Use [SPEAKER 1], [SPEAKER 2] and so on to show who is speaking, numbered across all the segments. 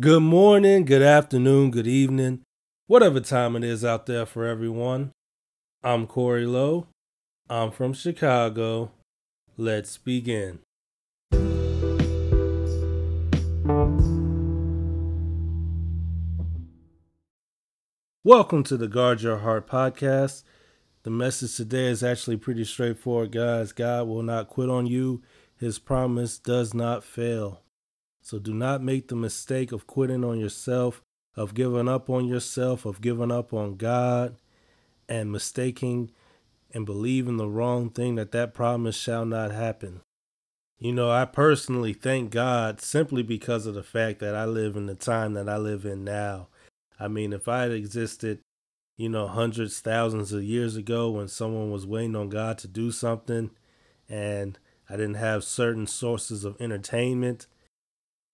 [SPEAKER 1] Good morning, good afternoon, good evening, whatever time it is out there for everyone. I'm Corey Lowe. I'm from Chicago. Let's begin. Welcome to the Guard Your Heart podcast. The message today is actually pretty straightforward, guys. God will not quit on you, His promise does not fail. So do not make the mistake of quitting on yourself, of giving up on yourself, of giving up on God, and mistaking and believing the wrong thing that that promise shall not happen. You know, I personally thank God simply because of the fact that I live in the time that I live in now. I mean, if I had existed, you know, hundreds, thousands of years ago when someone was waiting on God to do something and I didn't have certain sources of entertainment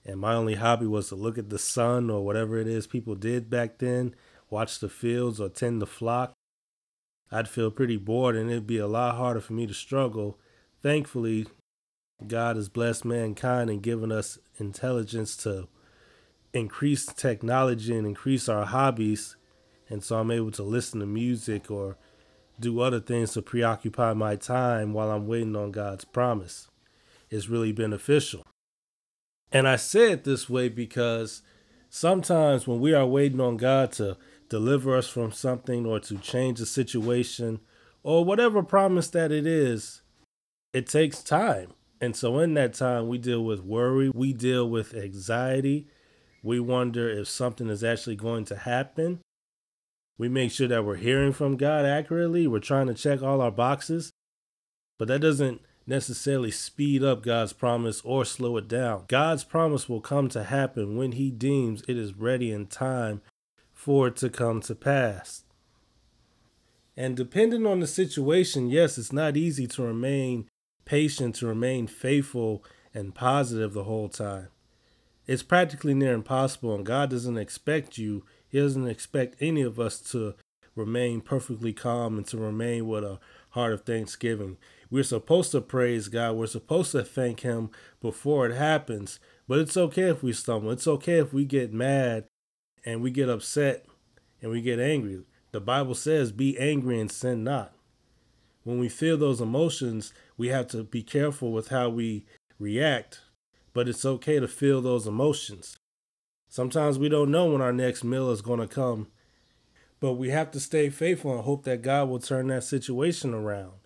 [SPEAKER 1] and my only hobby was to look at the sun or whatever it is people did back then, watch the fields or tend the flock, I'd feel pretty bored and it'd be a lot harder for me to struggle. Thankfully, God has blessed mankind and given us intelligence to increase technology and increase our hobbies. And so I'm able to listen to music or do other things to preoccupy my time while I'm waiting on God's promise. It's really beneficial. And I say it this way because sometimes when we are waiting on God to deliver us from something or to change a situation or whatever promise that it is, it takes time. And so in that time, we deal with worry, we deal with anxiety, we wonder if something is actually going to happen. We make sure that we're hearing from God accurately. We're trying to check all our boxes. But that doesn't necessarily speed up God's promise or slow it down. God's promise will come to happen when He deems it is ready in time for it to come to pass. And depending on the situation, yes, it's not easy to remain patient, to remain faithful and positive the whole time. It's practically near impossible, and God doesn't expect you, He doesn't expect any of us to remain perfectly calm and to remain with a heart of thanksgiving. We're supposed to praise God. We're supposed to thank Him before it happens. But it's okay if we stumble. It's okay if we get mad and we get upset and we get angry. The Bible says, be angry and sin not. When we feel those emotions, we have to be careful with how we react. But it's okay to feel those emotions. Sometimes we don't know when our next meal is going to come. But we have to stay faithful and hope that God will turn that situation around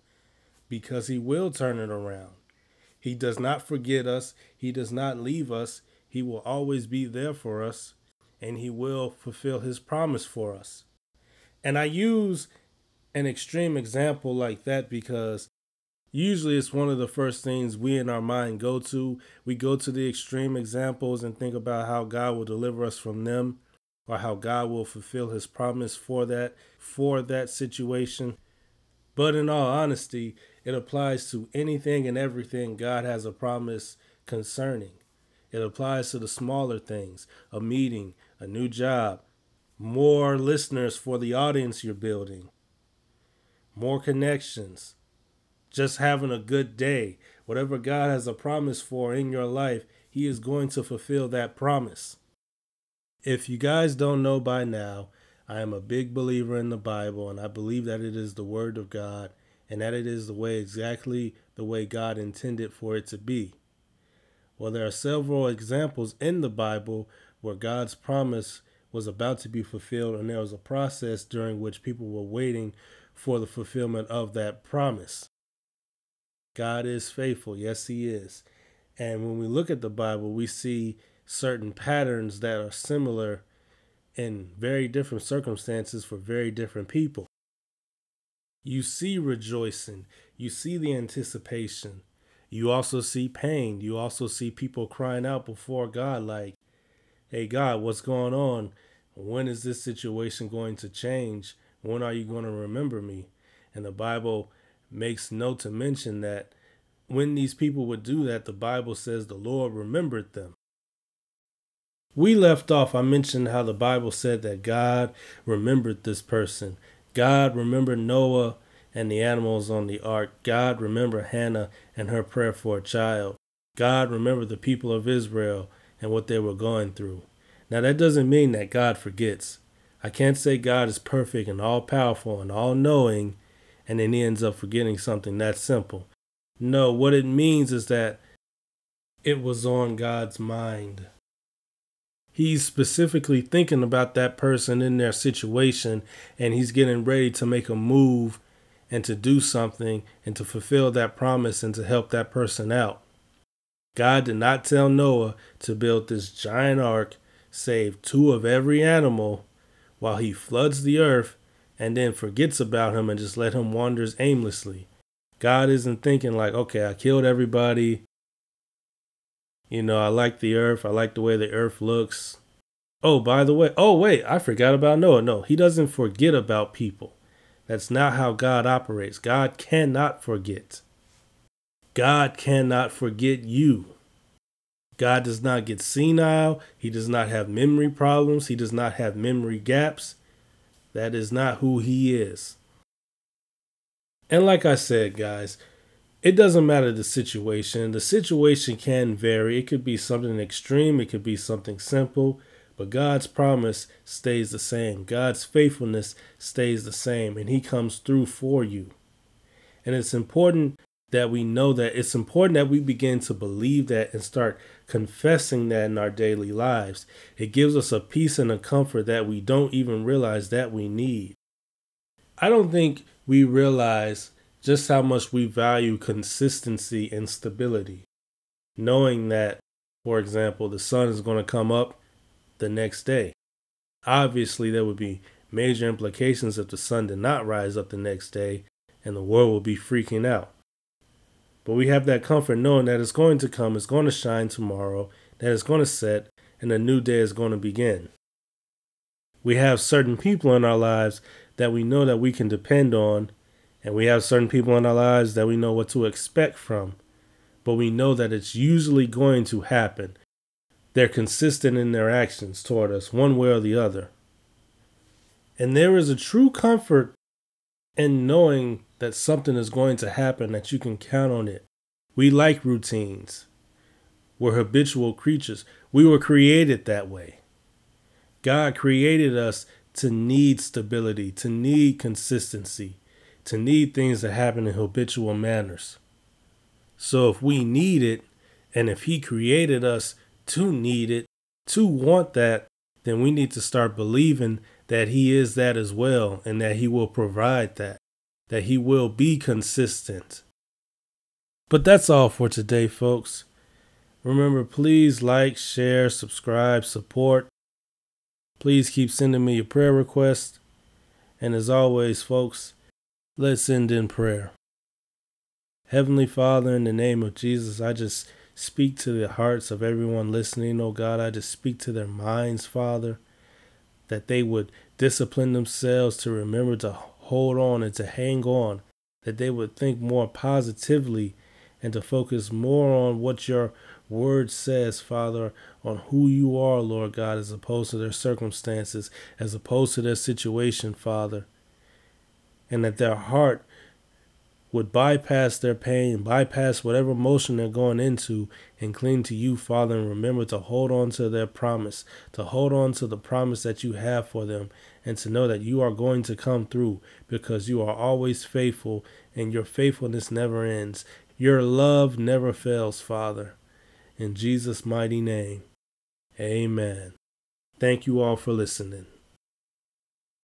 [SPEAKER 1] because he will turn it around. He does not forget us, he does not leave us. He will always be there for us, and he will fulfill his promise for us. And I use an extreme example like that because usually it's one of the first things we in our mind go to. We go to the extreme examples and think about how God will deliver us from them or how God will fulfill his promise for that for that situation. But in all honesty, it applies to anything and everything God has a promise concerning. It applies to the smaller things a meeting, a new job, more listeners for the audience you're building, more connections, just having a good day. Whatever God has a promise for in your life, He is going to fulfill that promise. If you guys don't know by now, I am a big believer in the Bible and I believe that it is the Word of God and that it is the way exactly the way God intended for it to be. Well, there are several examples in the Bible where God's promise was about to be fulfilled, and there was a process during which people were waiting for the fulfillment of that promise. God is faithful. Yes, He is. And when we look at the Bible, we see certain patterns that are similar in very different circumstances for very different people. You see rejoicing, you see the anticipation. You also see pain. You also see people crying out before God, like, hey, God, what's going on? When is this situation going to change? When are you going to remember me? And the Bible makes note to mention that when these people would do that, the Bible says the Lord remembered them. We left off, I mentioned how the Bible said that God remembered this person. God remembered Noah and the animals on the ark. God remembered Hannah and her prayer for a child. God remembered the people of Israel and what they were going through. Now, that doesn't mean that God forgets. I can't say God is perfect and all powerful and all knowing, and then he ends up forgetting something that simple. No, what it means is that it was on God's mind. He's specifically thinking about that person in their situation, and he's getting ready to make a move and to do something and to fulfill that promise and to help that person out. God did not tell Noah to build this giant ark, save two of every animal, while he floods the earth and then forgets about him and just let him wander aimlessly. God isn't thinking like, okay, I killed everybody. You know, I like the earth. I like the way the earth looks. Oh, by the way, oh, wait, I forgot about Noah. No, he doesn't forget about people. That's not how God operates. God cannot forget. God cannot forget you. God does not get senile. He does not have memory problems. He does not have memory gaps. That is not who he is. And like I said, guys, it doesn't matter the situation. The situation can vary. It could be something extreme, it could be something simple, but God's promise stays the same. God's faithfulness stays the same, and He comes through for you. And it's important that we know that. It's important that we begin to believe that and start confessing that in our daily lives. It gives us a peace and a comfort that we don't even realize that we need. I don't think we realize just how much we value consistency and stability. Knowing that, for example, the sun is going to come up the next day. Obviously, there would be major implications if the sun did not rise up the next day and the world would be freaking out. But we have that comfort knowing that it's going to come, it's going to shine tomorrow, that it's going to set, and a new day is going to begin. We have certain people in our lives that we know that we can depend on, and we have certain people in our lives that we know what to expect from, but we know that it's usually going to happen. They're consistent in their actions toward us, one way or the other. And there is a true comfort in knowing that something is going to happen, that you can count on it. We like routines. We're habitual creatures. We were created that way. God created us to need stability, to need consistency, to need things that happen in habitual manners. So if we need it, and if He created us to need it, to want that, then we need to start believing that He is that as well and that He will provide that that He will be consistent. But that's all for today, folks. Remember, please like, share, subscribe, support. Please keep sending me your prayer requests. And as always, folks, let's end in prayer. Heavenly Father, in the name of Jesus, I just speak to the hearts of everyone listening, oh God. I just speak to their minds, Father, that they would discipline themselves to remember to hold on and to hang on, that they would think more positively and to focus more on what your word says, Father, on who you are, Lord God, as opposed to their circumstances, as opposed to their situation, Father. And that their heart would bypass their pain, bypass whatever emotion they're going into, and cling to you, Father, and remember to hold on to their promise, to hold on to the promise that you have for them, and to know that you are going to come through because you are always faithful and your faithfulness never ends. Your love never fails, Father. In Jesus' mighty name, amen. Thank you all for listening.